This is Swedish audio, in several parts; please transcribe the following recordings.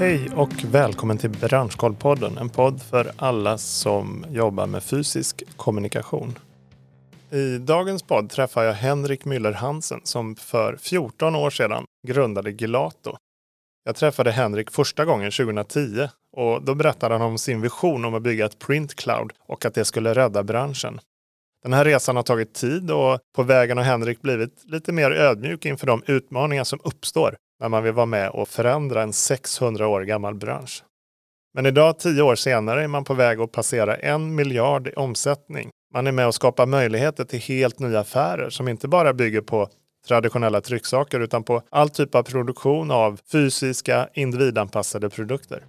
Hej och välkommen till Branschkollpodden, en podd för alla som jobbar med fysisk kommunikation. I dagens podd träffar jag Henrik Müller Hansen som för 14 år sedan grundade Gelato. Jag träffade Henrik första gången 2010 och då berättade han om sin vision om att bygga ett print cloud och att det skulle rädda branschen. Den här resan har tagit tid och på vägen har Henrik blivit lite mer ödmjuk inför de utmaningar som uppstår när man vill vara med och förändra en 600 år gammal bransch. Men idag, tio år senare, är man på väg att passera en miljard i omsättning. Man är med och skapar möjligheter till helt nya affärer som inte bara bygger på traditionella trycksaker utan på all typ av produktion av fysiska individanpassade produkter.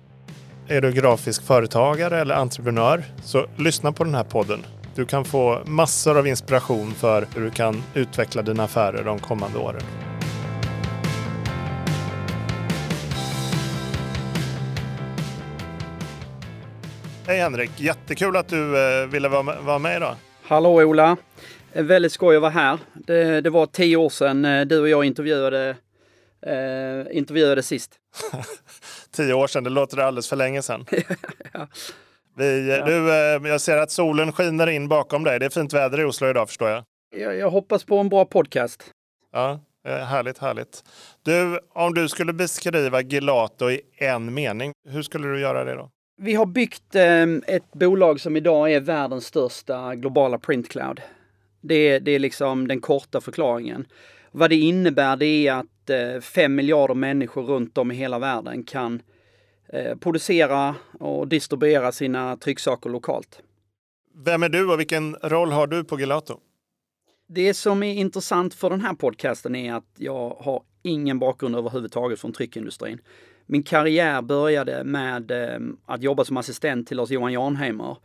Är du grafisk företagare eller entreprenör så lyssna på den här podden. Du kan få massor av inspiration för hur du kan utveckla dina affärer de kommande åren. Hej Henrik! Jättekul att du eh, ville vara med idag. Hallå Ola! Väldigt skoj att vara här. Det, det var tio år sedan eh, du och jag intervjuade, eh, intervjuade sist. tio år sedan, det låter alldeles för länge sedan. ja. Vi, ja. du, eh, jag ser att solen skiner in bakom dig. Det är fint väder i Oslo idag förstår jag. Jag, jag hoppas på en bra podcast. Ja, härligt, härligt. Du, om du skulle beskriva Gelato i en mening, hur skulle du göra det då? Vi har byggt eh, ett bolag som idag är världens största globala printcloud. Det är, det är liksom den korta förklaringen. Vad det innebär det är att eh, fem miljarder människor runt om i hela världen kan eh, producera och distribuera sina trycksaker lokalt. Vem är du och vilken roll har du på Gelato? Det som är intressant för den här podcasten är att jag har ingen bakgrund överhuvudtaget från tryckindustrin. Min karriär började med eh, att jobba som assistent till Lars-Johan Jarnheimer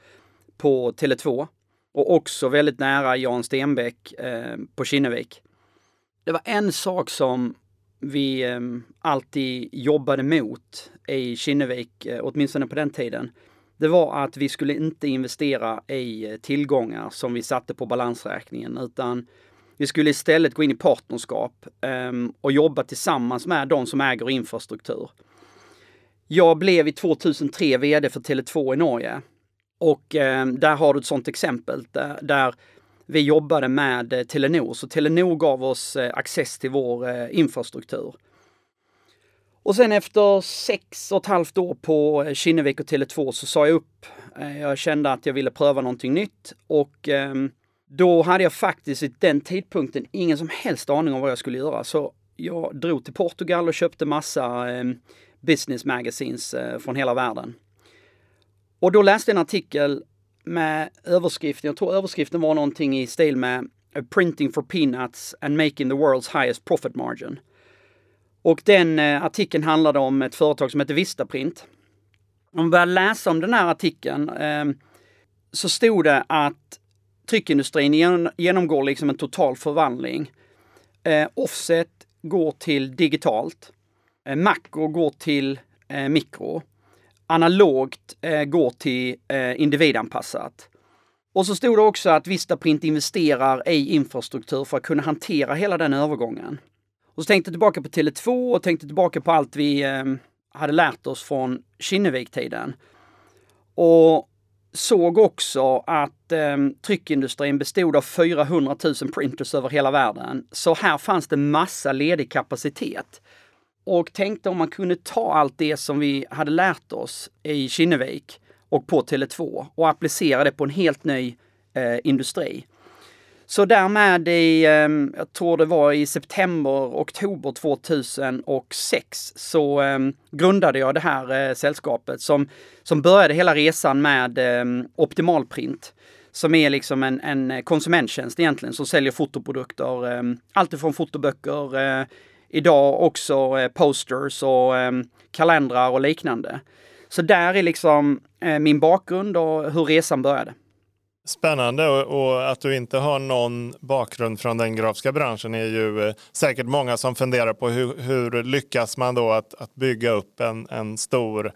på Tele2 och också väldigt nära Jan Stenbeck eh, på Kinnevik. Det var en sak som vi eh, alltid jobbade mot i Kinnevik, eh, åtminstone på den tiden. Det var att vi skulle inte investera i eh, tillgångar som vi satte på balansräkningen utan vi skulle istället gå in i partnerskap ehm, och jobba tillsammans med de som äger infrastruktur. Jag blev i 2003 VD för Tele2 i Norge. Och eh, där har du ett sånt exempel där, där vi jobbade med eh, Telenor. Så Telenor gav oss eh, access till vår eh, infrastruktur. Och sen efter sex och ett halvt år på eh, Kinnevik och Tele2 så sa jag upp. Eh, jag kände att jag ville pröva någonting nytt och ehm, då hade jag faktiskt i den tidpunkten ingen som helst aning om vad jag skulle göra. Så jag drog till Portugal och köpte massa ehm, business magazines eh, från hela världen. Och då läste jag en artikel med överskriften, jag tror överskriften var någonting i stil med Printing for peanuts and making the world's highest profit margin. Och den eh, artikeln handlade om ett företag som heter Vistaprint. Om man börjar läsa om den här artikeln ehm, så stod det att tryckindustrin genomgår liksom en total förvandling. Eh, offset går till digitalt. Eh, makro går till eh, mikro. Analogt eh, går till eh, individanpassat. Och så stod det också att Vistaprint investerar i infrastruktur för att kunna hantera hela den övergången. Och så tänkte jag tillbaka på Tele2 och tänkte tillbaka på allt vi eh, hade lärt oss från Kinnevik-tiden. Och såg också att eh, tryckindustrin bestod av 400 000 printers över hela världen. Så här fanns det massa ledig kapacitet och tänkte om man kunde ta allt det som vi hade lärt oss i Kinnevik och på Tele2 och applicera det på en helt ny eh, industri. Så därmed i, eh, jag tror det var i september, oktober 2006 så eh, grundade jag det här eh, sällskapet som, som började hela resan med eh, Optimalprint som är liksom en, en konsumenttjänst egentligen som säljer fotoprodukter. Eh, alltifrån fotoböcker, eh, idag också eh, posters och ehm, kalendrar och liknande. Så där är liksom eh, min bakgrund och hur resan började. Spännande och, att du inte har någon bakgrund från den grafiska branschen är ju eh, säkert många som funderar på hur, hur lyckas man då att, att bygga upp en, en stor,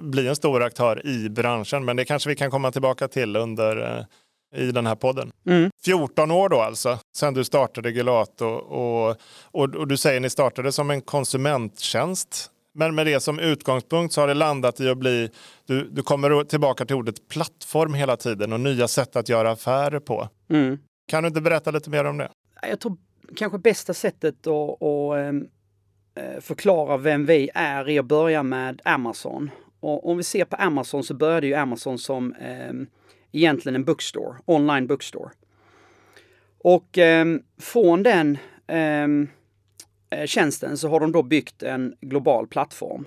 bli en stor aktör i branschen. Men det kanske vi kan komma tillbaka till under i den här podden. Mm. 14 år då alltså, sen du startade Gelato. Och, och, och, du säger ni startade som en konsumenttjänst. Men med det som utgångspunkt så har det landat i att bli, du, du kommer tillbaka till ordet plattform hela tiden och nya sätt att göra affärer på. Mm. Kan du inte berätta lite mer om det? Jag tror kanske bästa sättet att, att ehm, eh, förklara vem vi är är att börja med Amazon. Och om vi ser på Amazon så började ju Amazon som eh, egentligen en bookstore, online bookstore. Och eh, från den ehm, eh, tjänsten så har de då byggt en global plattform.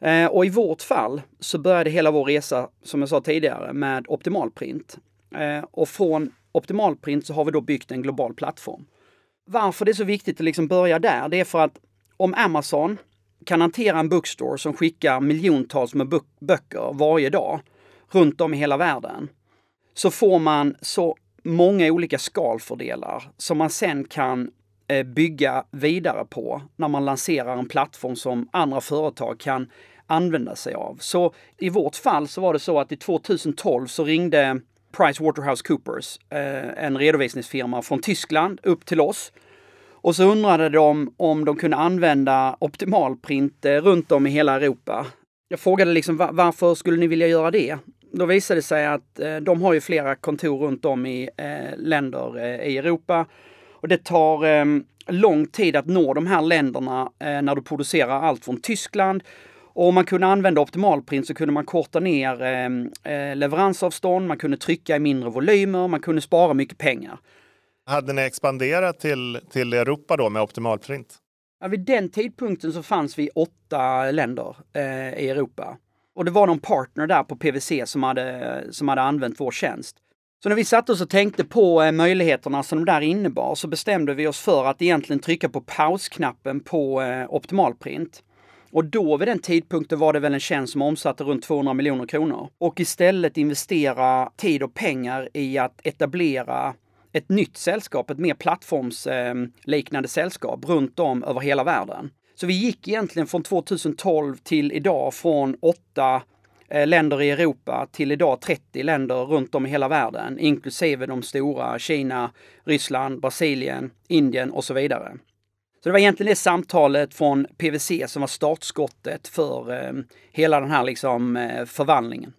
Eh, och i vårt fall så började hela vår resa, som jag sa tidigare, med Optimalprint. Eh, och från Optimalprint så har vi då byggt en global plattform. Varför det är så viktigt att liksom börja där, det är för att om Amazon kan hantera en bookstore som skickar miljontals med böcker varje dag runt om i hela världen, så får man så många olika skalfördelar som man sen kan eh, bygga vidare på när man lanserar en plattform som andra företag kan använda sig av. Så i vårt fall så var det så att i 2012 så ringde PricewaterhouseCoopers, eh, en redovisningsfirma från Tyskland, upp till oss. Och så undrade de om de kunde använda optimalprint eh, runt om i hela Europa. Jag frågade liksom varför skulle ni vilja göra det? Då visade det sig att eh, de har ju flera kontor runt om i länder i Europa. Och det tar lång tid att nå de här länderna när du producerar allt från Tyskland och om man kunde använda optimalprint så kunde man korta ner eh, eh, leveransavstånd, man kunde trycka i mindre volymer, man kunde spara mycket pengar. Hade ni expanderat till, till Europa då med optimalprint? Ja, vid den tidpunkten så fanns vi åtta länder eh, i Europa. Och det var någon partner där på PVC som hade, som hade använt vår tjänst. Så när vi satte oss och tänkte på eh, möjligheterna som de där innebar så bestämde vi oss för att egentligen trycka på pausknappen på eh, optimalprint. Och då vid den tidpunkten var det väl en tjänst som omsatte runt 200 miljoner kronor. Och istället investera tid och pengar i att etablera ett nytt sällskap, ett mer plattformsliknande eh, sällskap runt om över hela världen. Så vi gick egentligen från 2012 till idag från åtta eh, länder i Europa till idag 30 länder runt om i hela världen, inklusive de stora Kina, Ryssland, Brasilien, Indien och så vidare. Så det var egentligen det samtalet från PVC som var startskottet för eh, hela den här liksom, eh, förvandlingen.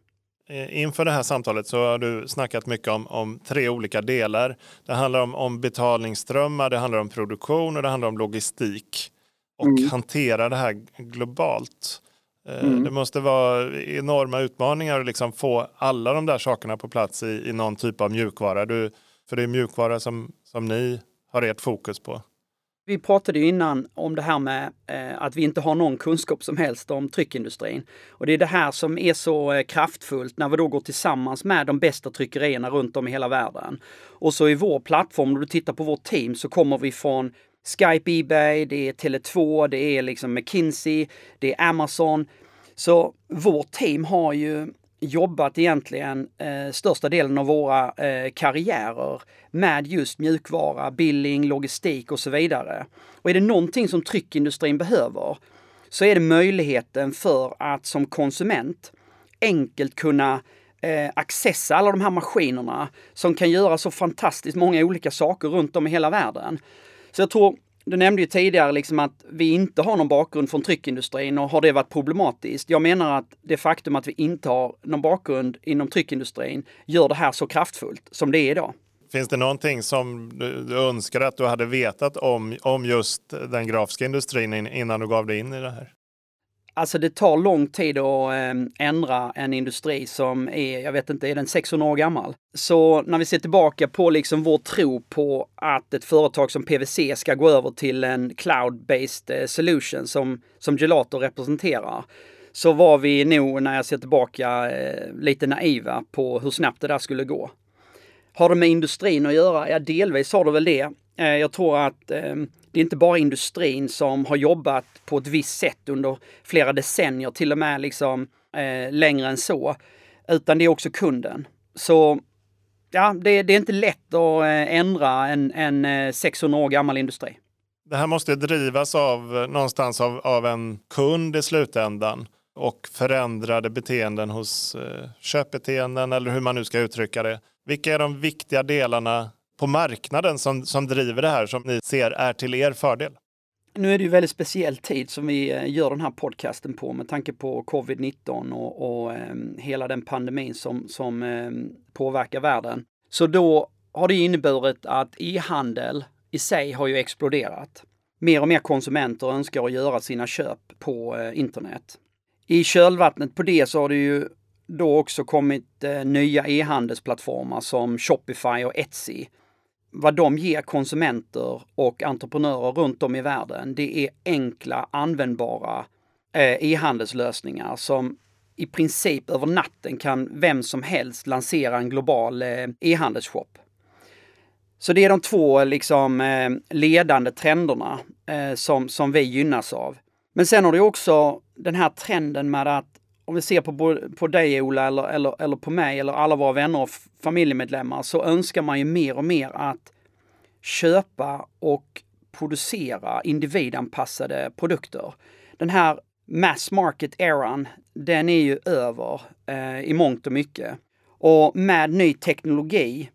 Eh, inför det här samtalet så har du snackat mycket om, om tre olika delar. Det handlar om, om betalningsströmmar, det handlar om produktion och det handlar om logistik. Och mm. hantera det här globalt. Eh, mm. Det måste vara enorma utmaningar att liksom få alla de där sakerna på plats i, i någon typ av mjukvara. Du, för det är mjukvara som, som ni har ert fokus på. Vi pratade ju innan om det här med eh, att vi inte har någon kunskap som helst om tryckindustrin. Och det är det här som är så eh, kraftfullt när vi då går tillsammans med de bästa tryckerierna runt om i hela världen. Och så i vår plattform, om du tittar på vårt team, så kommer vi från Skype, Ebay, det är Tele2, det är liksom McKinsey, det är Amazon. Så vårt team har ju jobbat egentligen eh, största delen av våra eh, karriärer med just mjukvara, billing, logistik och så vidare. Och är det någonting som tryckindustrin behöver så är det möjligheten för att som konsument enkelt kunna eh, accessa alla de här maskinerna som kan göra så fantastiskt många olika saker runt om i hela världen. Så jag tror du nämnde ju tidigare liksom att vi inte har någon bakgrund från tryckindustrin och har det varit problematiskt? Jag menar att det faktum att vi inte har någon bakgrund inom tryckindustrin gör det här så kraftfullt som det är idag. Finns det någonting som du önskar att du hade vetat om, om just den grafiska industrin innan du gav dig in i det här? Alltså det tar lång tid att ehm, ändra en industri som är, jag vet inte, är den 600 år gammal? Så när vi ser tillbaka på liksom vår tro på att ett företag som PVC ska gå över till en cloud-based eh, solution som, som Gelato representerar, så var vi nog, när jag ser tillbaka, eh, lite naiva på hur snabbt det där skulle gå. Har det med industrin att göra? Ja, delvis har det väl det. Eh, jag tror att ehm, det är inte bara industrin som har jobbat på ett visst sätt under flera decennier, till och med liksom eh, längre än så. Utan det är också kunden. Så ja, det, det är inte lätt att eh, ändra en, en eh, 600 år gammal industri. Det här måste drivas av eh, någonstans av, av en kund i slutändan och förändrade beteenden hos eh, köpbeteenden eller hur man nu ska uttrycka det. Vilka är de viktiga delarna på marknaden som, som driver det här som ni ser är till er fördel? Nu är det ju väldigt speciell tid som vi eh, gör den här podcasten på med tanke på covid-19 och, och eh, hela den pandemin som, som eh, påverkar världen. Så då har det inneburit att e-handel i sig har ju exploderat. Mer och mer konsumenter önskar att göra sina köp på eh, internet. I kölvattnet på det så har det ju då också kommit eh, nya e-handelsplattformar som Shopify och Etsy. Vad de ger konsumenter och entreprenörer runt om i världen, det är enkla användbara eh, e-handelslösningar som i princip över natten kan vem som helst lansera en global eh, e-handelsshop. Så det är de två liksom eh, ledande trenderna eh, som, som vi gynnas av. Men sen har du också den här trenden med att om vi ser på, på dig Ola eller, eller, eller på mig eller alla våra vänner och familjemedlemmar så önskar man ju mer och mer att köpa och producera individanpassade produkter. Den här mass market eran, den är ju över eh, i mångt och mycket. Och med ny teknologi,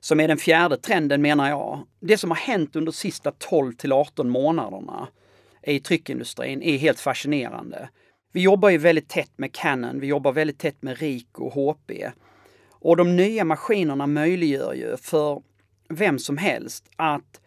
som är den fjärde trenden menar jag, det som har hänt under de sista 12 till 18 månaderna i tryckindustrin är helt fascinerande. Vi jobbar ju väldigt tätt med Canon, vi jobbar väldigt tätt med RIK och HP. Och de nya maskinerna möjliggör ju för vem som helst att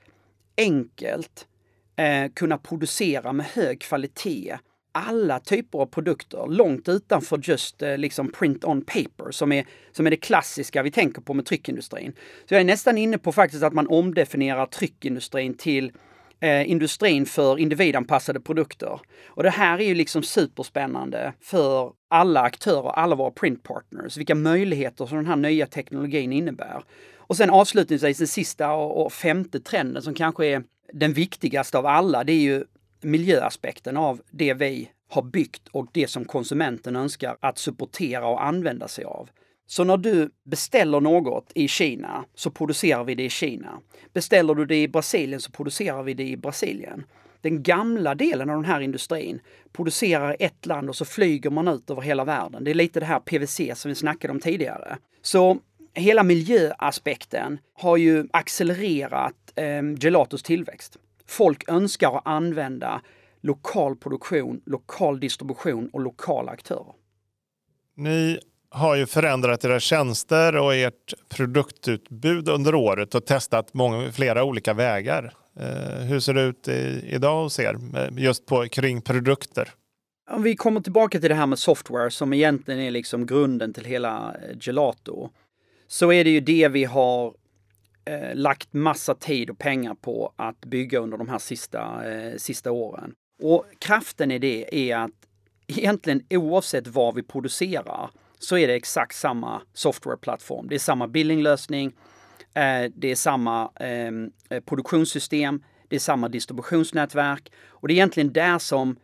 enkelt eh, kunna producera med hög kvalitet alla typer av produkter långt utanför just eh, liksom print on paper som är, som är det klassiska vi tänker på med tryckindustrin. Så jag är nästan inne på faktiskt att man omdefinierar tryckindustrin till eh, industrin för individanpassade produkter. Och det här är ju liksom superspännande för alla aktörer, alla våra printpartners, vilka möjligheter som den här nya teknologin innebär. Och sen avslutningsvis den sista och, och femte trenden som kanske är den viktigaste av alla, det är ju miljöaspekten av det vi har byggt och det som konsumenten önskar att supportera och använda sig av. Så när du beställer något i Kina så producerar vi det i Kina. Beställer du det i Brasilien så producerar vi det i Brasilien. Den gamla delen av den här industrin producerar i ett land och så flyger man ut över hela världen. Det är lite det här PVC som vi snackade om tidigare. Så hela miljöaspekten har ju accelererat eh, Gelatos tillväxt. Folk önskar att använda lokal produktion, lokal distribution och lokala aktörer. Ni har ju förändrat era tjänster och ert produktutbud under året och testat många, flera olika vägar. Eh, hur ser det ut i, idag hos er just på, kring produkter? Om vi kommer tillbaka till det här med software som egentligen är liksom grunden till hela eh, Gelato. Så är det ju det vi har eh, lagt massa tid och pengar på att bygga under de här sista, eh, sista åren. Och kraften i det är att egentligen oavsett vad vi producerar så är det exakt samma softwareplattform. Det är samma billinglösning, eh, det är samma ehm, eh, produktionssystem, det är samma distributionsnätverk och det är egentligen där som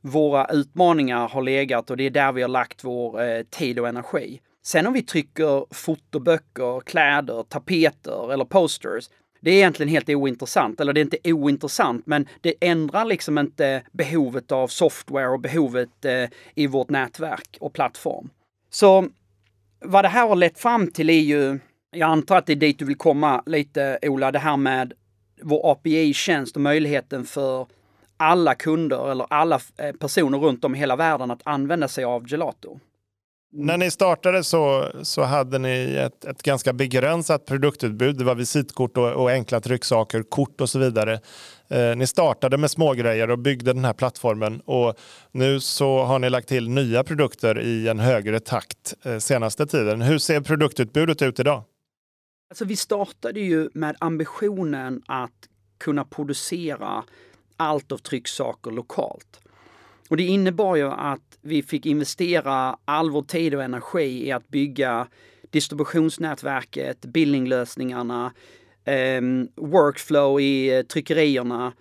våra utmaningar har legat och det är där vi har lagt vår eh, tid och energi. Sen om vi trycker fotoböcker, kläder, tapeter eller posters, det är egentligen helt ointressant. Eller det är inte ointressant, men det ändrar liksom inte behovet av software och behovet eh, i vårt nätverk och plattform. Så vad det här har lett fram till är ju, jag antar att det är dit du vill komma lite Ola, det här med vår API-tjänst och möjligheten för alla kunder eller alla eh, personer runt om i hela världen att använda sig av Gelato. Mm. När ni startade så, så hade ni ett, ett ganska begränsat produktutbud. Det var visitkort och, och enkla trycksaker, kort och så vidare. Eh, ni startade med smågrejer och byggde den här plattformen och nu så har ni lagt till nya produkter i en högre takt eh, senaste tiden. Hur ser produktutbudet ut idag? Alltså vi startade ju med ambitionen att kunna producera allt av trycksaker lokalt. Och det innebar ju att vi fick investera all vår tid och energi i att bygga distributionsnätverket, billinglösningarna, eh, workflow i eh, tryckerierna.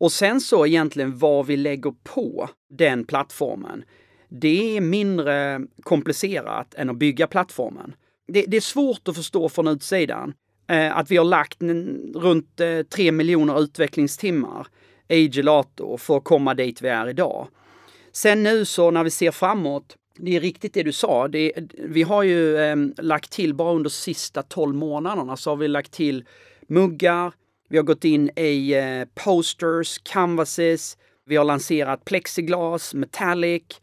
Och sen så egentligen vad vi lägger på den plattformen. Det är mindre komplicerat än att bygga plattformen. Det, det är svårt att förstå från utsidan eh, att vi har lagt runt eh, 3 miljoner utvecklingstimmar i Gelato för att komma dit vi är idag. Sen nu så när vi ser framåt, det är riktigt det du sa. Det, vi har ju eh, lagt till, bara under sista 12 månaderna så har vi lagt till muggar, Vi har gått in i eh, posters, canvases, vi har lanserat plexiglas, metallic,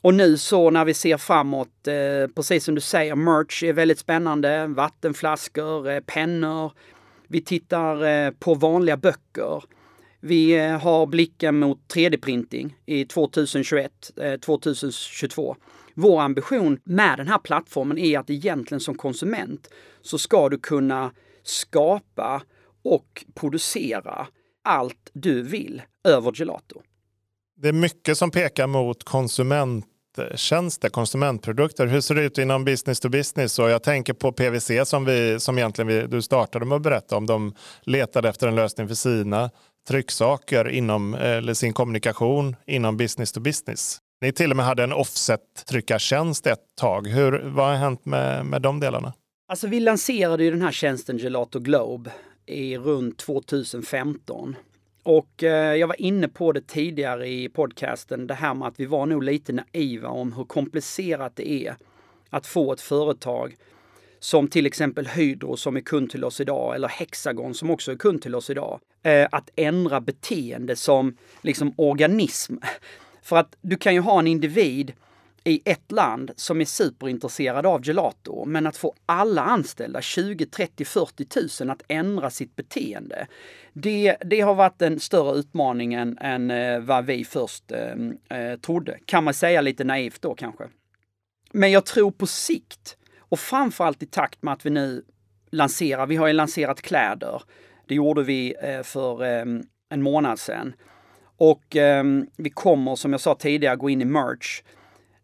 och nu så när vi ser framåt, eh, precis som du säger, merch är väldigt spännande. Vattenflaskor, eh, pennor. Vi tittar eh, på vanliga böcker. Vi eh, har blicken mot 3D-printing i 2021, 2022. Eh, Vår ambition med den här plattformen är att egentligen som konsument så ska du kunna skapa och producera allt du vill över Gelato. Det är mycket som pekar mot konsumenttjänster, konsumentprodukter. Hur ser det ut inom business to business? Och jag tänker på PVC som, vi, som egentligen vi, du startade med att berätta om. De letade efter en lösning för sina trycksaker inom eller sin kommunikation inom business to business. Ni till och med hade en offset-tryckartjänst ett tag. Hur, vad har hänt med, med de delarna? Alltså vi lanserade ju den här tjänsten Gelato Globe i runt 2015. Och eh, jag var inne på det tidigare i podcasten, det här med att vi var nog lite naiva om hur komplicerat det är att få ett företag som till exempel Hydro som är kund till oss idag, eller Hexagon som också är kund till oss idag, eh, att ändra beteende som liksom organism. För att du kan ju ha en individ i ett land som är superintresserad av gelato, men att få alla anställda, 20, 30, 40 tusen, att ändra sitt beteende. Det, det har varit en större utmaning än, än vad vi först eh, eh, trodde. Kan man säga lite naivt då kanske. Men jag tror på sikt, och framförallt i takt med att vi nu lanserar, vi har ju lanserat kläder. Det gjorde vi eh, för ehm, en månad sedan. Och ehm, vi kommer, som jag sa tidigare, gå in i merch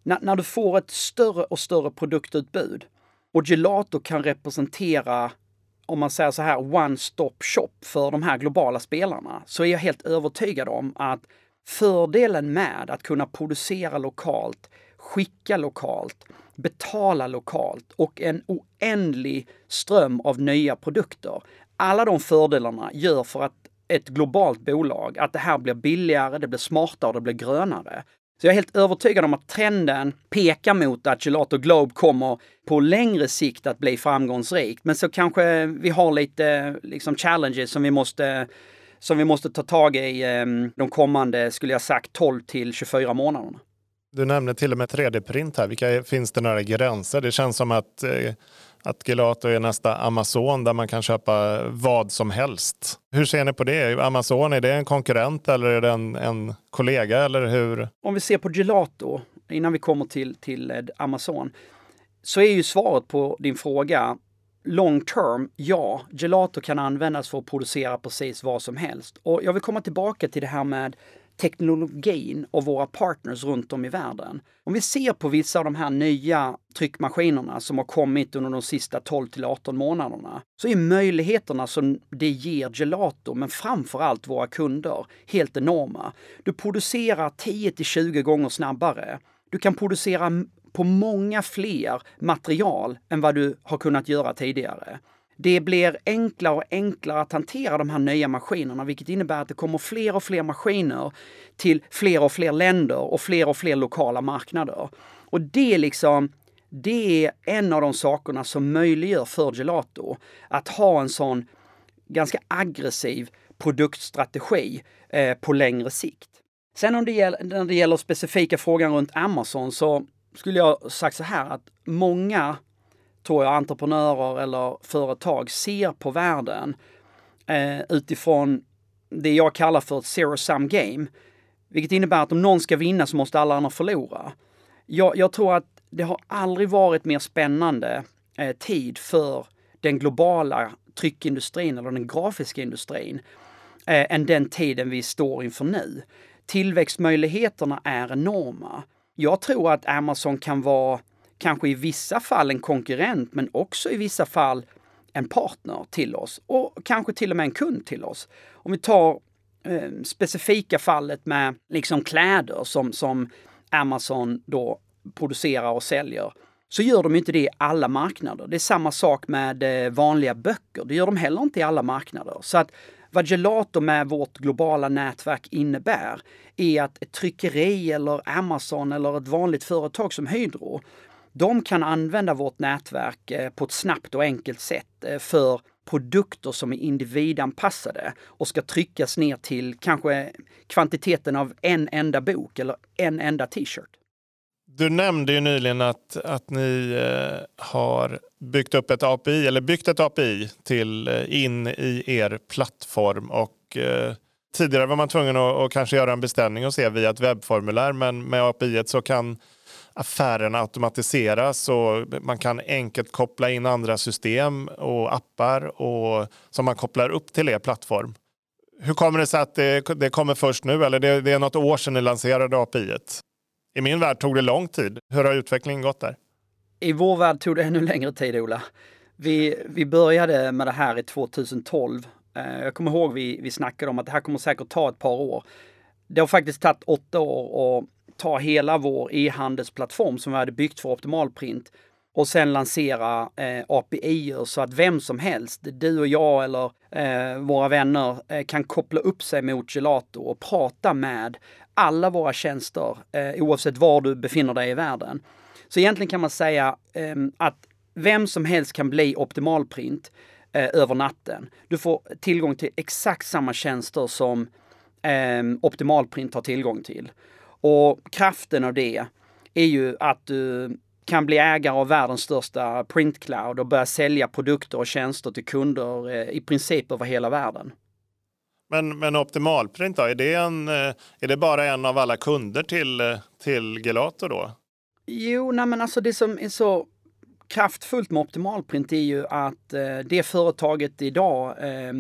när du får ett större och större produktutbud och Gelato kan representera om man säger så här, one-stop shop för de här globala spelarna, så är jag helt övertygad om att fördelen med att kunna producera lokalt, skicka lokalt, betala lokalt och en oändlig ström av nya produkter. Alla de fördelarna gör för att ett globalt bolag att det här blir billigare, det blir smartare och det blir grönare. Så jag är helt övertygad om att trenden pekar mot att Gelato Globe kommer på längre sikt att bli framgångsrikt. Men så kanske vi har lite liksom challenges som vi måste som vi måste ta tag i ehm, de kommande, skulle jag sagt, 12 till 24 månaderna. Du nämnde till och med 3D-print här. Vilka, finns det några gränser? Det känns som att eh, att Gelato är nästa Amazon där man kan köpa vad som helst. Hur ser ni på det? Amazon, är det en konkurrent eller är det en, en kollega? Eller hur? Om vi ser på Gelato, innan vi kommer till, till eh, Amazon, så är ju svaret på din fråga long term, ja, gelato kan användas för att producera precis vad som helst. Och jag vill komma tillbaka till det här med teknologin och våra partners runt om i världen. Om vi ser på vissa av de här nya tryckmaskinerna som har kommit under de sista 12 till 18 månaderna så är möjligheterna som det ger Gelato, men framför allt våra kunder, helt enorma. Du producerar 10 till 20 gånger snabbare. Du kan producera på många fler material än vad du har kunnat göra tidigare. Det blir enklare och enklare att hantera de här nya maskinerna, vilket innebär att det kommer fler och fler maskiner till fler och fler länder och fler och fler lokala marknader. Och det är liksom, det är en av de sakerna som möjliggör för Gelato att ha en sån ganska aggressiv produktstrategi eh, på längre sikt. Sen om det gäller, när det gäller specifika frågan runt Amazon så skulle jag sagt så här att många tror jag, entreprenörer eller företag ser på världen eh, utifrån det jag kallar för ett zero sum game. Vilket innebär att om någon ska vinna så måste alla andra förlora. Jag, jag tror att det har aldrig varit mer spännande eh, tid för den globala tryckindustrin eller den grafiska industrin eh, än den tiden vi står inför nu. Tillväxtmöjligheterna är enorma. Jag tror att Amazon kan vara kanske i vissa fall en konkurrent, men också i vissa fall en partner till oss och kanske till och med en kund till oss. Om vi tar eh, specifika fallet med liksom kläder som, som Amazon då producerar och säljer så gör de inte det i alla marknader. Det är samma sak med eh, vanliga böcker. Det gör de heller inte i alla marknader. Så att vad Gelato med vårt globala nätverk innebär är att ett tryckeri eller Amazon eller ett vanligt företag som Hydro de kan använda vårt nätverk eh, på ett snabbt och enkelt sätt eh, för produkter som är individanpassade och ska tryckas ner till kanske kvantiteten av en enda bok eller en enda t-shirt. Du nämnde ju nyligen att, att ni eh, har byggt upp ett API eller byggt ett API till, in i er plattform och eh, tidigare var man tvungen att, att, kanske göra en beställning och se via ett webbformulär men med API så kan affärerna automatiseras och man kan enkelt koppla in andra system och appar och, som man kopplar upp till er plattform. Hur kommer det sig att det, det kommer först nu eller det, det är något år sedan ni lanserade API? -et? I min värld tog det lång tid. Hur har utvecklingen gått där? I vår värld tog det ännu längre tid, Ola. Vi, vi började med det här i 2012. Eh, jag kommer ihåg vi, vi snackade om att det här kommer säkert ta ett par år. Det har faktiskt tagit åtta år och ta hela vår e-handelsplattform som vi hade byggt för Optimalprint och sen lansera eh, API så att vem som helst, du och jag eller eh, våra vänner, eh, kan koppla upp sig mot Gelato och prata med alla våra tjänster eh, oavsett var du befinner dig i världen. Så egentligen kan man säga eh, att vem som helst kan bli optimalprint eh, över natten. Du får tillgång till exakt samma tjänster som eh, optimalprint har tillgång till. Och kraften av det är ju att du kan bli ägare av världens största printcloud och börja sälja produkter och tjänster till kunder eh, i princip över hela världen. Men, men optimalprint då, är det, en, eh, är det bara en av alla kunder till, eh, till Gelato då? Jo, nej men alltså det som är så kraftfullt med optimalprint är ju att det företaget idag eh,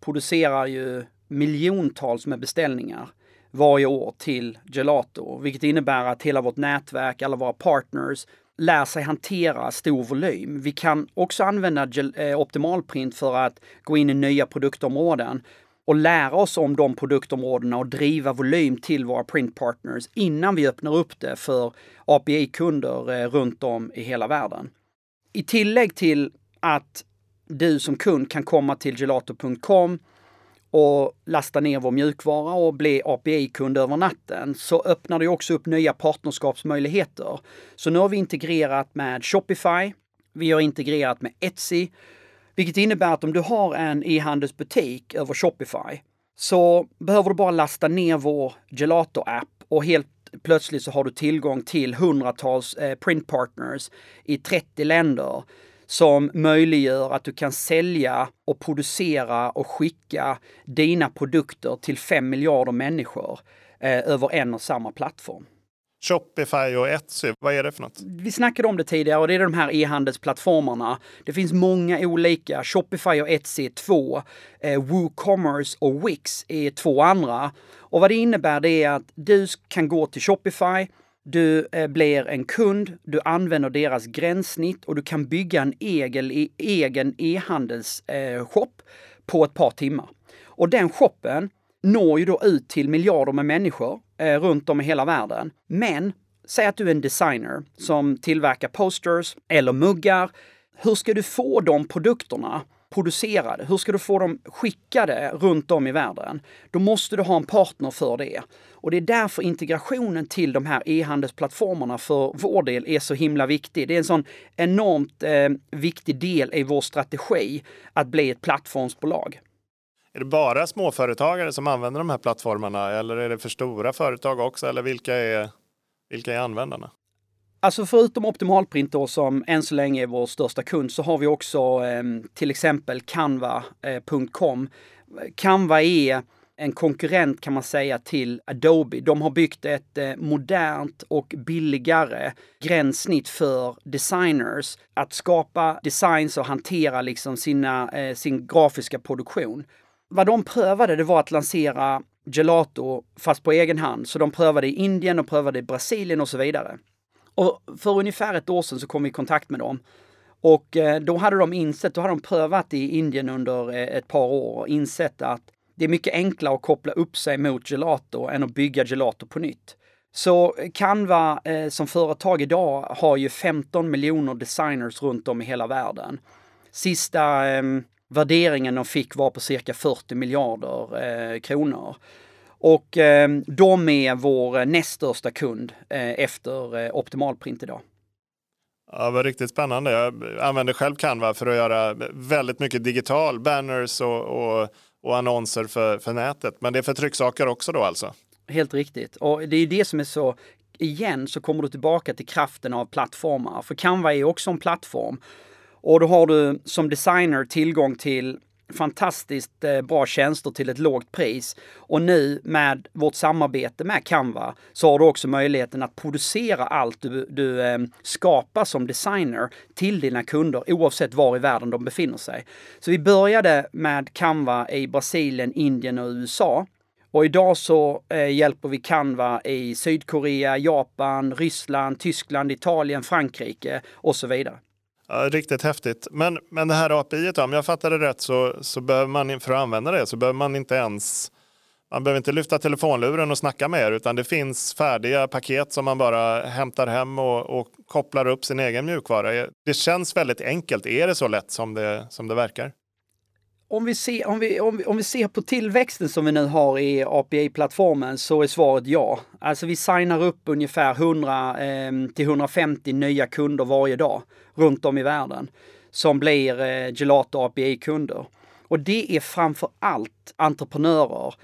producerar ju miljontals med beställningar varje år till Gelato, vilket innebär att hela vårt nätverk, alla våra partners lär sig hantera stor volym. Vi kan också använda eh, optimalprint för att gå in i nya produktområden och lära oss om de produktområdena och driva volym till våra printpartners innan vi öppnar upp det för API-kunder eh, runt om i hela världen. I tillägg till att du som kund kan komma till gelato.com och lasta ner vår mjukvara och bli API-kund över natten så öppnar det också upp nya partnerskapsmöjligheter. Så nu har vi integrerat med Shopify, vi har integrerat med Etsy vilket innebär att om du har en e-handelsbutik över Shopify så behöver du bara lasta ner vår Gelato-app och helt plötsligt så har du tillgång till hundratals eh, printpartners i 30 länder som möjliggör att du kan sälja och producera och skicka dina produkter till 5 miljarder människor eh, över en och samma plattform. Shopify och Etsy, vad är det för något? Vi snackade om det tidigare och det är de här e-handelsplattformarna. Det finns många olika. Shopify och Etsy är två. Eh, WooCommerce och Wix är två andra. Och vad det innebär det är att du kan gå till Shopify, du eh, blir en kund, du använder deras gränssnitt och du kan bygga en egen, egen e-handelsshop eh, på ett par timmar. Och den shoppen når ju då ut till miljarder med människor eh, runt om i hela världen. Men säg att du är en designer som tillverkar posters eller muggar. Hur ska du få de produkterna producerade? Hur ska du få dem skickade runt om i världen? Då måste du ha en partner för det. Och det är därför integrationen till de här e-handelsplattformarna för vår del är så himla viktig. Det är en sån enormt eh, viktig del i vår strategi att bli ett plattformsbolag. Är det bara småföretagare som använder de här plattformarna eller är det för stora företag också? Eller vilka är, vilka är användarna? Alltså förutom Optimalprint då, som än så länge är vår största kund så har vi också eh, till exempel Canva.com. Eh, Canva är en konkurrent kan man säga till Adobe. De har byggt ett eh, modernt och billigare gränssnitt för designers att skapa designs och hantera liksom sina, eh, sin grafiska produktion vad de prövade det var att lansera gelato fast på egen hand. Så de prövade i Indien och prövade i Brasilien och så vidare. Och för ungefär ett år sedan så kom vi i kontakt med dem. Och eh, då hade de insett, då hade de prövat i Indien under ett par år och insett att det är mycket enklare att koppla upp sig mot gelato än att bygga gelato på nytt. Så Canva eh, som företag idag har ju 15 miljoner designers runt om i hela världen. Sista eh, värderingen de fick var på cirka 40 miljarder eh, kronor. Och eh, de är vår eh, näst största kund eh, efter eh, Optimalprint idag. Ja, det var riktigt spännande. Jag använder själv Canva för att göra väldigt mycket digital, banners och, och, och annonser för, för nätet. Men det är för trycksaker också då alltså? Helt riktigt. Och det är det som är så, igen så kommer du tillbaka till kraften av plattformar. För Canva är också en plattform. Och då har du som designer tillgång till fantastiskt eh, bra tjänster till ett lågt pris. Och nu med vårt samarbete med Canva så har du också möjligheten att producera allt du, du eh, skapar som designer till dina kunder oavsett var i världen de befinner sig. Så vi började med Canva i Brasilien, Indien och USA. Och idag så eh, hjälper vi Canva i Sydkorea, Japan, Ryssland, Tyskland, Italien, Frankrike och så vidare. Ja, riktigt häftigt. Men, men det här API, om jag fattar det rätt så, så behöver man för att använda det så behöver man inte ens man behöver inte lyfta telefonluren och snacka med er utan det finns färdiga paket som man bara hämtar hem och, och kopplar upp sin egen mjukvara. Det känns väldigt enkelt. Är det så lätt som det, som det verkar? Om vi, ser, om, vi, om, vi, om vi ser på tillväxten som vi nu har i API-plattformen så är svaret ja. Alltså vi signar upp ungefär 100 eh, till 150 nya kunder varje dag runt om i världen som blir eh, Gelato API-kunder. Och det är framför allt entreprenörer.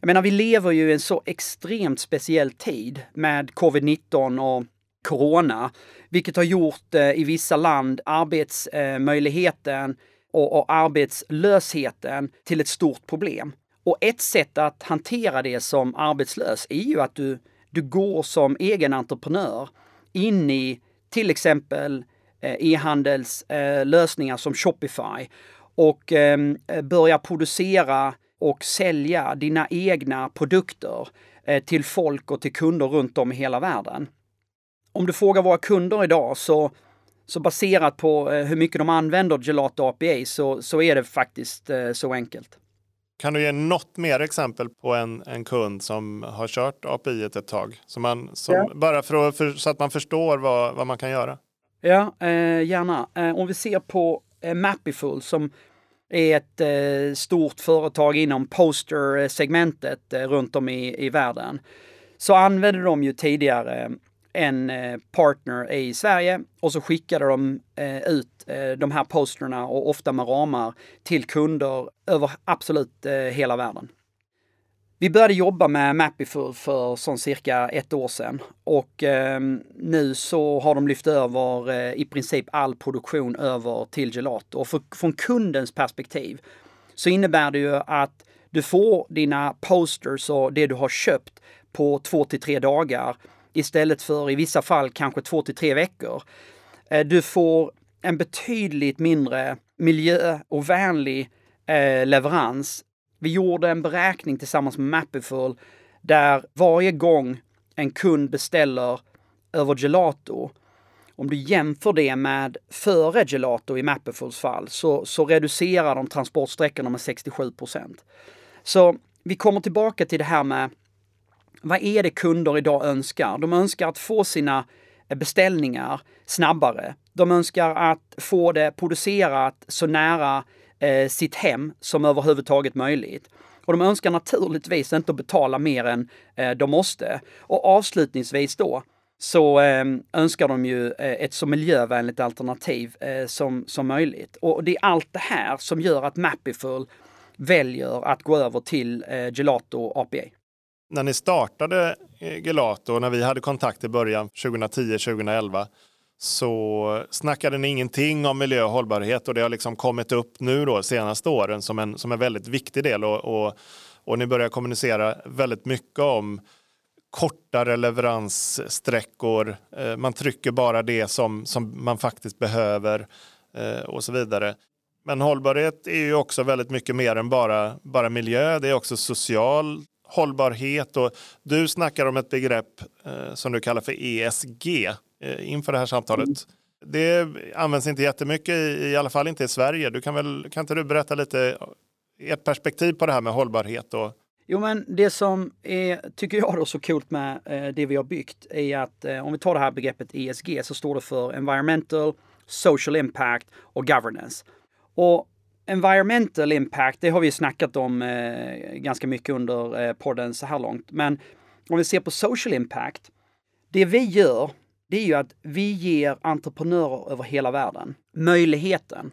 Jag menar, vi lever ju i en så extremt speciell tid med covid-19 och corona, vilket har gjort eh, i vissa land arbetsmöjligheten eh, och, och arbetslösheten till ett stort problem. Och ett sätt att hantera det som arbetslös är ju att du, du går som egen entreprenör in i till exempel eh, e-handelslösningar eh, som Shopify och ehm, börjar producera och sälja dina egna produkter eh, till folk och till kunder runt om i hela världen. Om du frågar våra kunder idag så så baserat på eh, hur mycket de använder Gelato API så, så är det faktiskt eh, så enkelt. Kan du ge något mer exempel på en, en kund som har kört API ett tag? Så man, som, ja. Bara för, att, för så att man förstår vad, vad man kan göra. Ja, eh, gärna. Eh, om vi ser på eh, Mapiful som är ett eh, stort företag inom poster-segmentet eh, runt om i, i världen. Så använde de ju tidigare en eh, partner i Sverige och så skickade de eh, ut eh, de här posterna och ofta med ramar till kunder över absolut hela världen. Vi började jobba med Mapiful för som cirka ett år sedan och eh, nu så har de lyft över eh, i princip all produktion över till Gelato. Och för, från kundens perspektiv så innebär det ju att du får dina posters och det du har köpt på två till tre dagar istället för i vissa fall kanske två till tre veckor. Eh, du får en betydligt mindre miljöovänlig vänlig eh, leverans. Vi gjorde en beräkning tillsammans med Mapiful där varje gång en kund beställer över Gelato, om du jämför det med före Gelato i Mapifuls fall, så, så reducerar de transportsträckorna med 67 procent. Så vi kommer tillbaka till det här med vad är det kunder idag önskar? De önskar att få sina eh, beställningar snabbare. De önskar att få det producerat så nära eh, sitt hem som överhuvudtaget möjligt. Och de önskar naturligtvis inte att betala mer än eh, de måste. Och avslutningsvis då så eh, önskar de ju eh, ett så miljövänligt alternativ eh, som, som möjligt. Och det är allt det här som gör att Mapiful väljer att gå över till eh, Gelato APA när ni startade eh, Gelato och när vi hade kontakt i början 2010-2011, så snackade ni ingenting om miljö och hållbarhet och det har liksom kommit upp nu då senaste åren som en, som en väldigt viktig del och, och, och ni börjar kommunicera väldigt mycket om kortare leveranssträckor. Eh, man trycker bara det som, som man faktiskt behöver eh, och så vidare. Men hållbarhet är ju också väldigt mycket mer än bara, bara miljö. Det är också social hållbarhet och du snackar om ett begrepp eh, som du kallar för ESG eh, inför det här samtalet. Mm. Det används inte jättemycket, i, i alla fall inte i Sverige. Du kan, väl, kan inte du berätta lite ert perspektiv på det här med hållbarhet? Och... Jo, men det som är, tycker jag är så coolt med eh, det vi har byggt är att eh, om vi tar det här begreppet ESG så står det för Environmental, Social Impact och Governance. Och environmental impact, det har vi snackat om eh, ganska mycket under eh, podden så här långt. Men om vi ser på social impact, det vi gör, det är ju att vi ger entreprenörer över hela världen möjligheten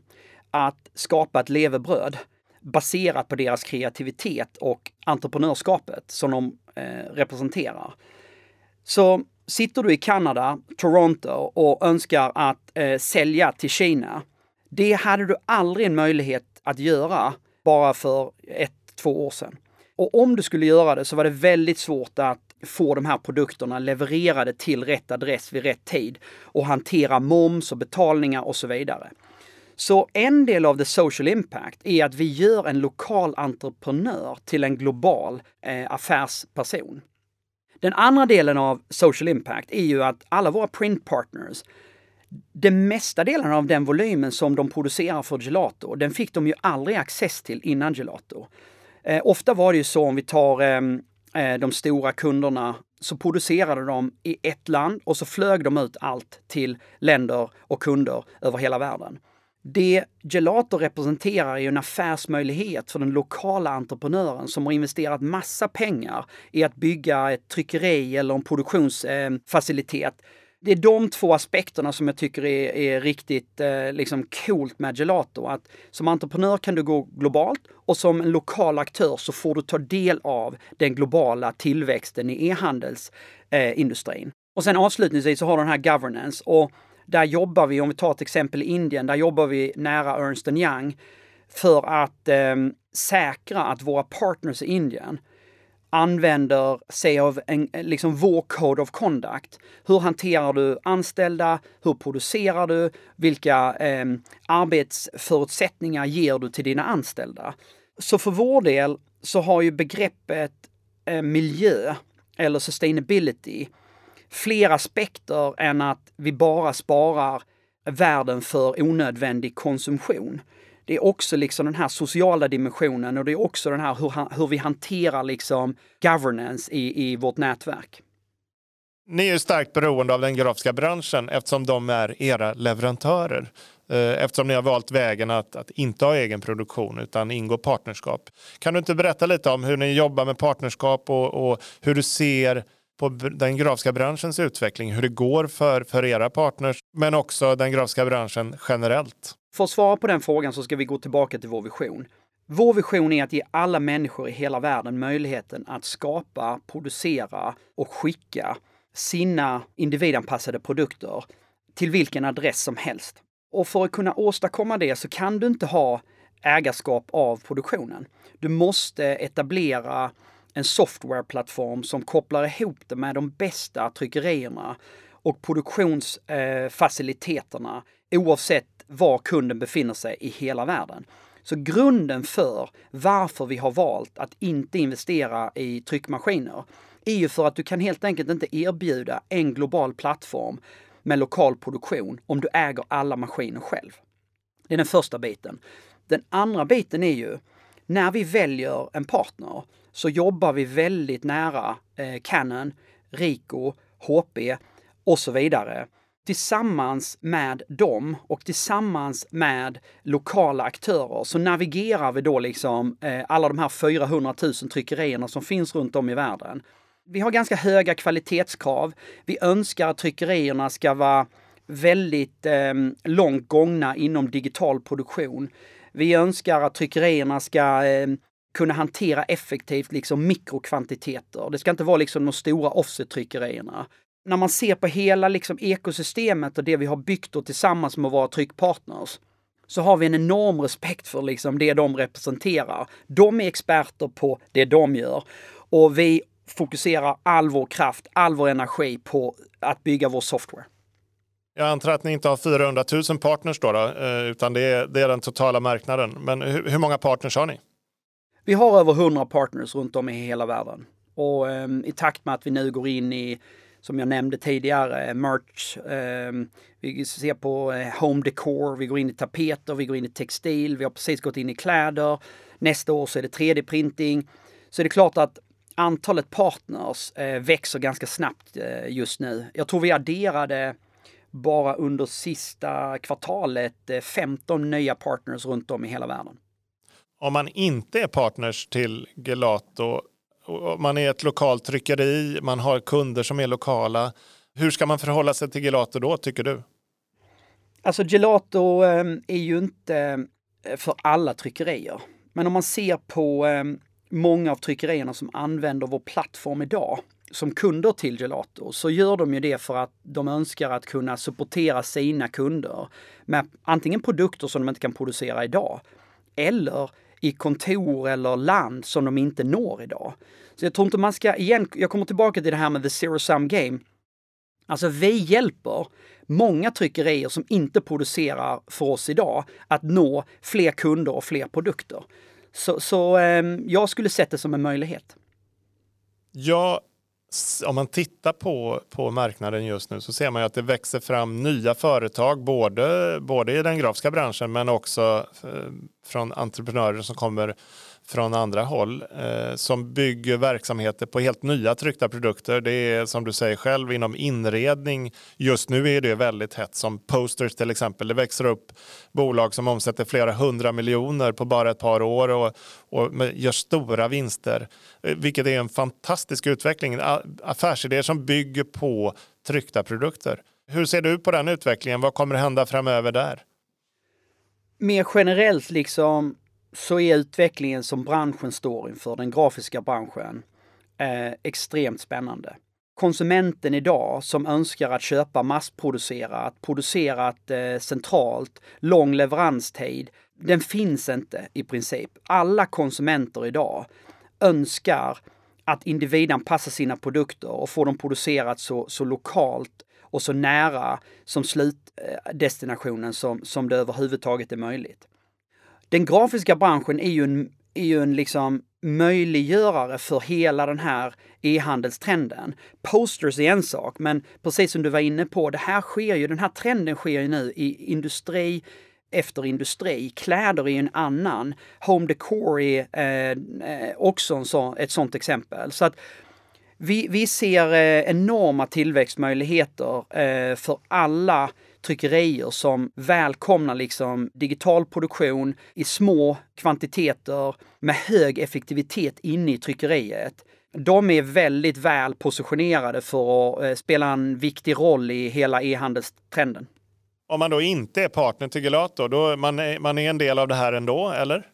att skapa ett levebröd baserat på deras kreativitet och entreprenörskapet som de eh, representerar. Så sitter du i Kanada, Toronto och önskar att eh, sälja till Kina. Det hade du aldrig en möjlighet att göra bara för ett, två år sedan. Och om du skulle göra det så var det väldigt svårt att få de här produkterna levererade till rätt adress vid rätt tid och hantera moms och betalningar och så vidare. Så en del av the social impact är att vi gör en lokal entreprenör till en global eh, affärsperson. Den andra delen av social impact är ju att alla våra print partners, den mesta delen av den volymen som de producerar för Gelato, den fick de ju aldrig access till innan Gelato. Eh, ofta var det ju så om vi tar ehm, eh, de stora kunderna så producerade de i ett land och så flög de ut allt till länder och kunder över hela världen. Det Gelato representerar är en affärsmöjlighet för den lokala entreprenören som har investerat massa pengar i att bygga ett tryckeri eller en produktionsfacilitet det är de två aspekterna som jag tycker är, är riktigt eh, liksom coolt med Gelato. Att som entreprenör kan du gå globalt och som en lokal aktör så får du ta del av den globala tillväxten i e-handelsindustrin. Eh, och sen avslutningsvis så har du den här governance. Och där jobbar vi, om vi tar ett exempel i Indien, där jobbar vi nära Ernst Young för att eh, säkra att våra partners i Indien använder sig av en, liksom vår code of conduct. Hur hanterar du anställda? Hur producerar du? Vilka eh, arbetsförutsättningar ger du till dina anställda? Så för vår del så har ju begreppet eh, miljö eller sustainability fler aspekter än att vi bara sparar världen för onödvändig konsumtion. Det är också liksom den här sociala dimensionen och det är också den här hur, hur vi hanterar liksom governance i, i vårt nätverk. Ni är ju starkt beroende av den grafiska branschen eftersom de är era leverantörer. Eh, eftersom ni har valt vägen att, att inte ha egen produktion utan ingå partnerskap. Kan du inte berätta lite om hur ni jobbar med partnerskap och, och hur du ser på den grafiska branschens utveckling, hur det går för, för era partners, men också den grafiska branschen generellt? För att svara på den frågan så ska vi gå tillbaka till vår vision. Vår vision är att ge alla människor i hela världen möjligheten att skapa, producera och skicka sina individanpassade produkter till vilken adress som helst. Och för att kunna åstadkomma det så kan du inte ha ägarskap av produktionen. Du måste etablera en softwareplattform som kopplar ihop det med de bästa tryckerierna och produktionsfaciliteterna oavsett var kunden befinner sig i hela världen. Så grunden för varför vi har valt att inte investera i tryckmaskiner är ju för att du kan helt enkelt inte erbjuda en global plattform med lokal produktion om du äger alla maskiner själv. Det är den första biten. Den andra biten är ju när vi väljer en partner så jobbar vi väldigt nära eh, Canon, Rico, HP och så vidare tillsammans med dem och tillsammans med lokala aktörer så navigerar vi då liksom eh, alla de här 400 000 tryckerierna som finns runt om i världen. Vi har ganska höga kvalitetskrav. Vi önskar att tryckerierna ska vara väldigt eh, långt gångna inom digital produktion. Vi önskar att tryckerierna ska eh, kunna hantera effektivt liksom mikrokvantiteter. Det ska inte vara liksom de stora offset-tryckerierna. När man ser på hela liksom ekosystemet och det vi har byggt då tillsammans med våra tryckpartners så har vi en enorm respekt för liksom det de representerar. De är experter på det de gör och vi fokuserar all vår kraft, all vår energi på att bygga vår software. Jag antar att ni inte har 400 000 partners då, då eh, utan det är, det är den totala marknaden. Men hur, hur många partners har ni? Vi har över 100 partners runt om i hela världen. Och eh, i takt med att vi nu går in i, som jag nämnde tidigare, eh, merch, ehm, vi ser på eh, home decor, vi går in i tapeter, vi går in i textil, vi har precis gått in i kläder. Nästa år så är det 3D-printing. Så det är klart att antalet partners eh, växer ganska snabbt just nu. Jag tror vi adderade bara under sista kvartalet 15 nya partners runt om i hela världen om man inte är partners till Gelato, man är ett lokalt tryckeri, man har kunder som är lokala. Hur ska man förhålla sig till Gelato då, tycker du? Alltså Gelato ehm, är ju inte eh, för alla tryckerier. Men om man ser på ehm, många av tryckerierna som använder vår plattform idag som kunder till Gelato så gör de ju det för att de önskar att kunna supportera sina kunder med antingen produkter som de inte kan producera idag eller i kontor eller land som de inte når idag. Så jag tror inte man ska, igen, jag kommer tillbaka till det här med the zero sum game. Alltså vi hjälper många tryckerier som inte producerar för oss idag att nå fler kunder och fler produkter. Så, så eh, jag skulle sett det som en möjlighet. Ja, om man tittar på, på marknaden just nu så ser man ju att det växer fram nya företag både, både i den grafiska branschen men också eh, från entreprenörer som kommer från andra håll eh, som bygger verksamheter på helt nya tryckta produkter. Det är som du säger själv inom inredning. Just nu är det väldigt hett som Posters till exempel. Det växer upp bolag som omsätter flera hundra miljoner på bara ett par år och, och gör stora vinster, eh, vilket är en fantastisk utveckling. Affärsidéer som bygger på tryckta produkter. Hur ser du på den utvecklingen? Vad kommer hända framöver där? Mer generellt liksom så är utvecklingen som branschen står inför, den grafiska branschen, eh, extremt spännande. Konsumenten idag som önskar att köpa massproducerat, producerat eh, centralt, lång leveranstid, den finns inte i princip. Alla konsumenter idag önskar att individanpassa sina produkter och få dem producerat så, så lokalt och så nära som slutdestinationen eh, som, som det överhuvudtaget är möjligt den grafiska branschen är ju en, är ju en liksom möjliggörare för hela den här e-handelstrenden. Posters är en sak, men precis som du var inne på, det här sker ju, den här trenden sker ju nu i industri efter industri. Kläder är en annan. Home decor är eh, också en så, ett sånt exempel. Så att vi, vi ser eh, enorma tillväxtmöjligheter eh, för alla tryckerier som välkomnar liksom digital produktion i små kvantiteter med hög effektivitet inne i tryckeriet. De är väldigt väl positionerade för att eh, spela en viktig roll i hela e-handelstrenden. Om man då inte är partner till Gelato, då man är man är en del av det här ändå, eller?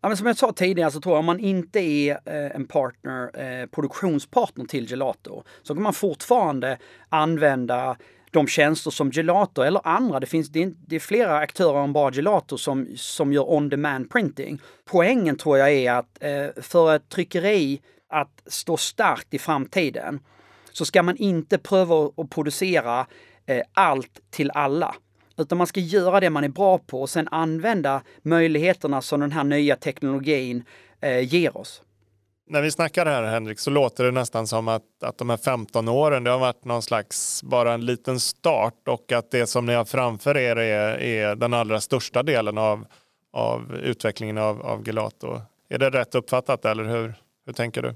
Ja, men som jag sa tidigare så tror jag om man inte är eh, en partner, eh, produktionspartner till Gelato så kan man fortfarande använda de tjänster som Gelato eller andra, det finns det är, det är flera aktörer än bara Gelato som, som gör on-demand printing. Poängen tror jag är att eh, för ett tryckeri att stå starkt i framtiden så ska man inte pröva att producera eh, allt till alla. Utan man ska göra det man är bra på och sen använda möjligheterna som den här nya teknologin eh, ger oss när vi snackar här Henrik så låter det nästan som att, att de här 15 åren det har varit någon slags bara en liten start och att det som ni har framför er är, är den allra största delen av, av utvecklingen av, av Gelato. Är det rätt uppfattat eller hur, hur tänker du?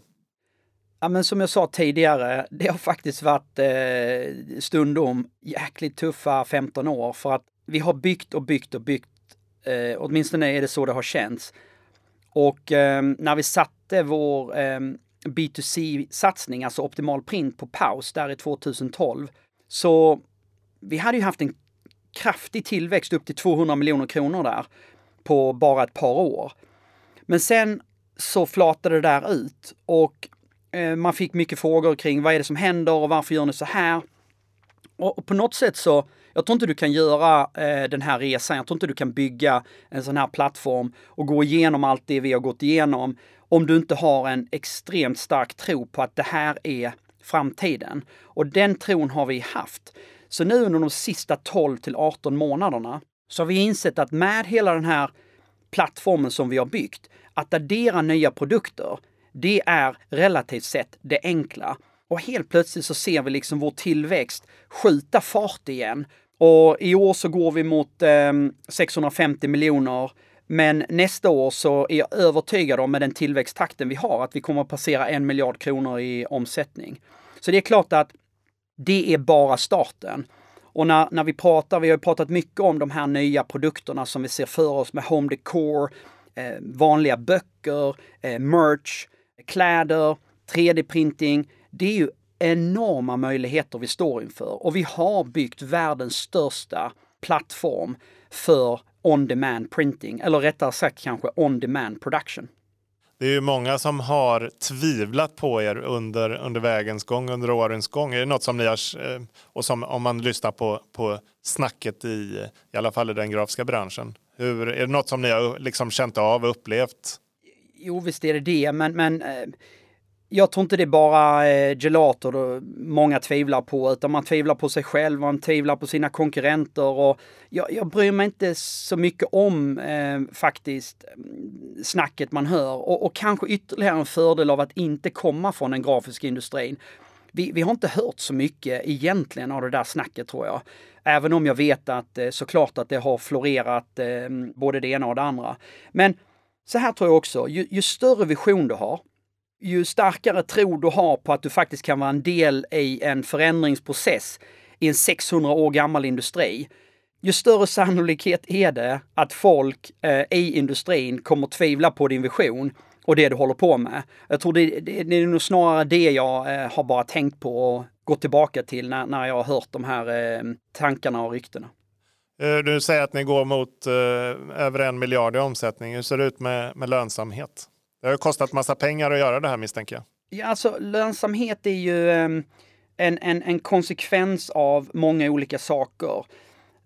Ja, men som jag sa tidigare, det har faktiskt varit eh, stundom jäkligt tuffa 15 år för att vi har byggt och byggt och byggt. Eh, åtminstone är det så det har känts. Och eh, när vi satte vår eh, B2C-satsning, alltså optimal print, på paus där i 2012, så vi hade ju haft en kraftig tillväxt upp till 200 miljoner kronor där på bara ett par år. Men sen så flatade det där ut och eh, man fick mycket frågor kring vad är det som händer och varför gör ni så här? Och, och på något sätt så jag tror inte du kan göra eh, den här resan. Jag tror inte du kan bygga en sån här plattform och gå igenom allt det vi har gått igenom om du inte har en extremt stark tro på att det här är framtiden. Och den tron har vi haft. Så nu under de sista 12 till 18 månaderna så har vi insett att med hela den här plattformen som vi har byggt, att addera nya produkter, det är relativt sett det enkla. Och helt plötsligt så ser vi liksom vår tillväxt skjuta fart igen och i år så går vi mot eh, 650 miljoner. Men nästa år så är jag övertygad om med den tillväxttakten vi har att vi kommer att passera en miljard kronor i omsättning. Så det är klart att det är bara starten. Och när, när vi pratar, vi har pratat mycket om de här nya produkterna som vi ser för oss med home decor, eh, vanliga böcker, eh, merch, kläder, 3D-printing. Det är ju enorma möjligheter vi står inför och vi har byggt världens största plattform för on-demand printing, eller rättare sagt kanske on-demand production. Det är ju många som har tvivlat på er under, under vägens gång, under årens gång. Är det något som ni har, eh, och som om man lyssnar på, på snacket i, i alla fall i den grafiska branschen, hur, är det något som ni har liksom känt av och upplevt? Jo, visst är det det, men, men eh, jag tror inte det är bara eh, gelato då många tvivlar på, utan man tvivlar på sig själv, man tvivlar på sina konkurrenter och jag, jag bryr mig inte så mycket om eh, faktiskt mm, snacket man hör och, och, kanske ytterligare en fördel av att inte komma från den grafiska industrin. Vi, vi har inte hört så mycket egentligen av det där snacket tror jag. Även om jag vet att eh, såklart att det har florerat eh, både det ena och det andra. Men så här tror jag också, ju, ju större vision du har, ju starkare tro du har på att du faktiskt kan vara en del i en förändringsprocess i en 600 år gammal industri, ju större sannolikhet är det att folk eh, i industrin kommer tvivla på din vision och det du håller på med. Jag tror det, det, det är nog snarare det jag eh, har bara tänkt på och gått tillbaka till när, när jag har hört de här eh, tankarna och ryktena. Eh, du säger att ni går mot eh, över en miljard i omsättning. Hur ser det ut med, med lönsamhet? Det har kostat massa pengar att göra det här misstänker jag. Ja, alltså lönsamhet är ju ehm, en, en, en konsekvens av många olika saker.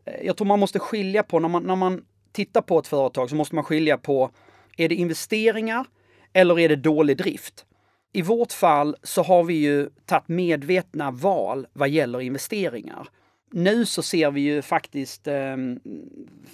Eh, jag tror man måste skilja på, när man, när man tittar på ett företag så måste man skilja på, är det investeringar eller är det dålig drift? I vårt fall så har vi ju tagit medvetna val vad gäller investeringar. Nu så ser vi ju faktiskt ehm,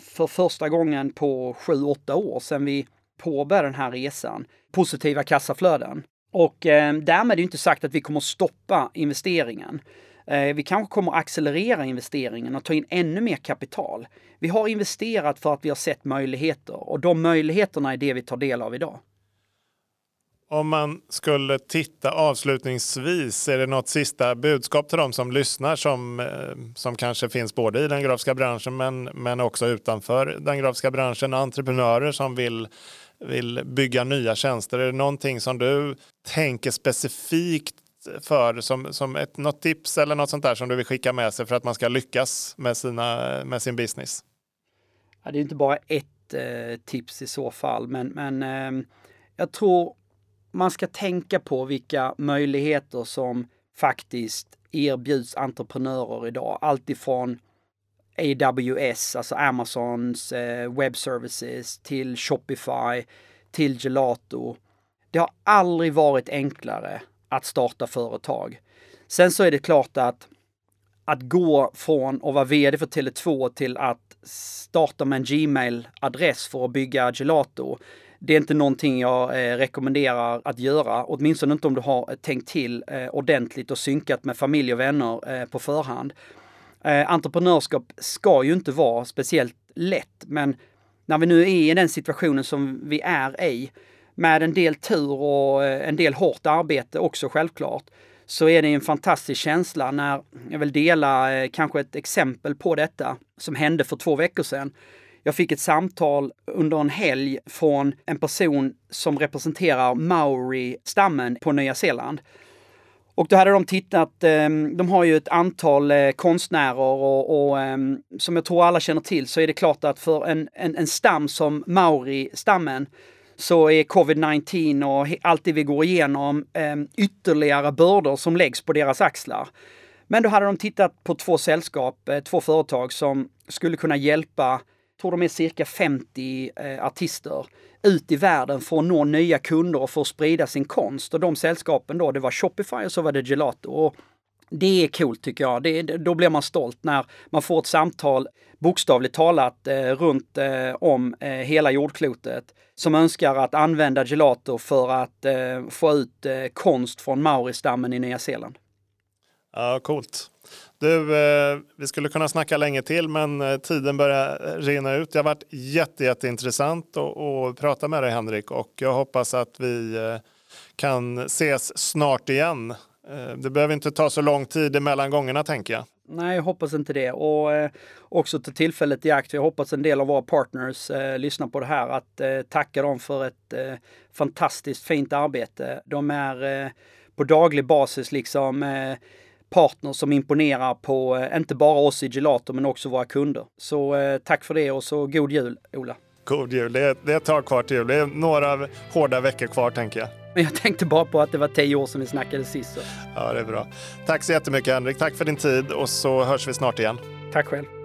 för första gången på sju, åtta år sedan vi påbörja den här resan positiva kassaflöden. Och eh, därmed är det inte sagt att vi kommer stoppa investeringen. Eh, vi kanske kommer accelerera investeringen och ta in ännu mer kapital. Vi har investerat för att vi har sett möjligheter och de möjligheterna är det vi tar del av idag. Om man skulle titta avslutningsvis, är det något sista budskap till de som lyssnar som, eh, som kanske finns både i den grafiska branschen men, men också utanför den grafiska branschen, entreprenörer som vill vill bygga nya tjänster? Är det någonting som du tänker specifikt för som, som ett, något tips eller något sånt där som du vill skicka med sig för att man ska lyckas med, sina, med sin business? Ja, det är inte bara ett eh, tips i så fall, men, men eh, jag tror man ska tänka på vilka möjligheter som faktiskt erbjuds entreprenörer idag. Alltifrån AWS, alltså Amazons eh, web services, till Shopify, till Gelato. Det har aldrig varit enklare att starta företag. Sen så är det klart att att gå från att vara VD för Tele2 till att starta med en Gmail-adress för att bygga Gelato. Det är inte någonting jag eh, rekommenderar att göra, åtminstone inte om du har tänkt till eh, ordentligt och synkat med familj och vänner eh, på förhand. Eh, entreprenörskap ska ju inte vara speciellt lätt, men när vi nu är i den situationen som vi är i, med en del tur och eh, en del hårt arbete också självklart, så är det en fantastisk känsla när jag vill dela eh, kanske ett exempel på detta som hände för två veckor sedan. Jag fick ett samtal under en helg från en person som representerar Maori-stammen på Nya Zeeland. Och då hade de tittat, ehm, de har ju ett antal eh, konstnärer och, och ehm, som jag tror alla känner till så är det klart att för en, en, en stam som Maori-stammen så är covid-19 och allt det vi går igenom ehm, ytterligare bördor som läggs på deras axlar. Men då hade de tittat på två sällskap, eh, två företag som skulle kunna hjälpa, tror de är cirka 50 eh, artister ut i världen för att nå nya kunder och för att sprida sin konst. Och de sällskapen då, det var Shopify och så var det Gelato. Och det är coolt tycker jag. Det, då blir man stolt när man får ett samtal, bokstavligt talat, eh, runt eh, om eh, hela jordklotet som önskar att använda gelato för att eh, få ut eh, konst från Mauristammen i Nya Zeeland. Ja, coolt. Du, eh, vi skulle kunna snacka länge till, men eh, tiden börjar eh, rinna ut. Det har varit jätte, jätteintressant att, prata med dig, Henrik, och jag hoppas att vi eh, kan ses snart igen. Eh, det behöver inte ta så lång tid mellan gångerna, tänker jag. Nej, jag hoppas inte det. Och eh, också ta tillfället i akt. Jag hoppas en del av våra partners eh, lyssnar på det här. Att eh, tacka dem för ett eh, fantastiskt fint arbete. De är på daglig basis liksom eh, partner som imponerar på eh, inte bara oss i Gelato men också våra kunder. Så eh, tack för det och så god jul Ola! God jul! Det är, det är ett tag kvar till jul. Det är några hårda veckor kvar tänker jag. Men jag tänkte bara på att det var tio år sedan vi snackade sist. Så. Ja, det är bra. Tack så jättemycket Henrik. Tack för din tid och så hörs vi snart igen. Tack själv.